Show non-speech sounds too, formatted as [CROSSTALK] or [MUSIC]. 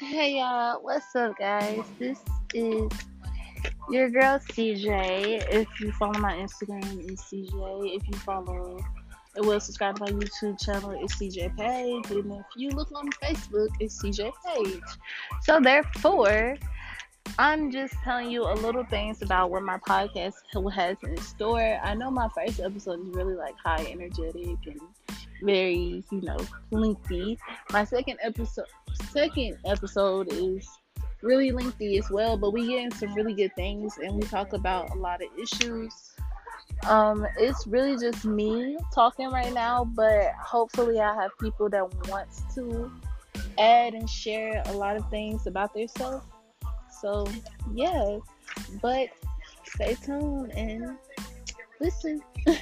Hey y'all, what's up, guys? This is your girl CJ. If you follow my Instagram, it's CJ. If you follow and will subscribe to my YouTube channel, it's CJ Page. And if you look on Facebook, it's CJ Page. So therefore, I'm just telling you a little things about what my podcast has in store. I know my first episode is really like high energetic and very, you know, lengthy. My second episode second episode is really lengthy as well, but we get into some really good things and we talk about a lot of issues. Um, it's really just me talking right now, but hopefully I have people that wants to add and share a lot of things about themselves. So yeah, but stay tuned and listen. [LAUGHS]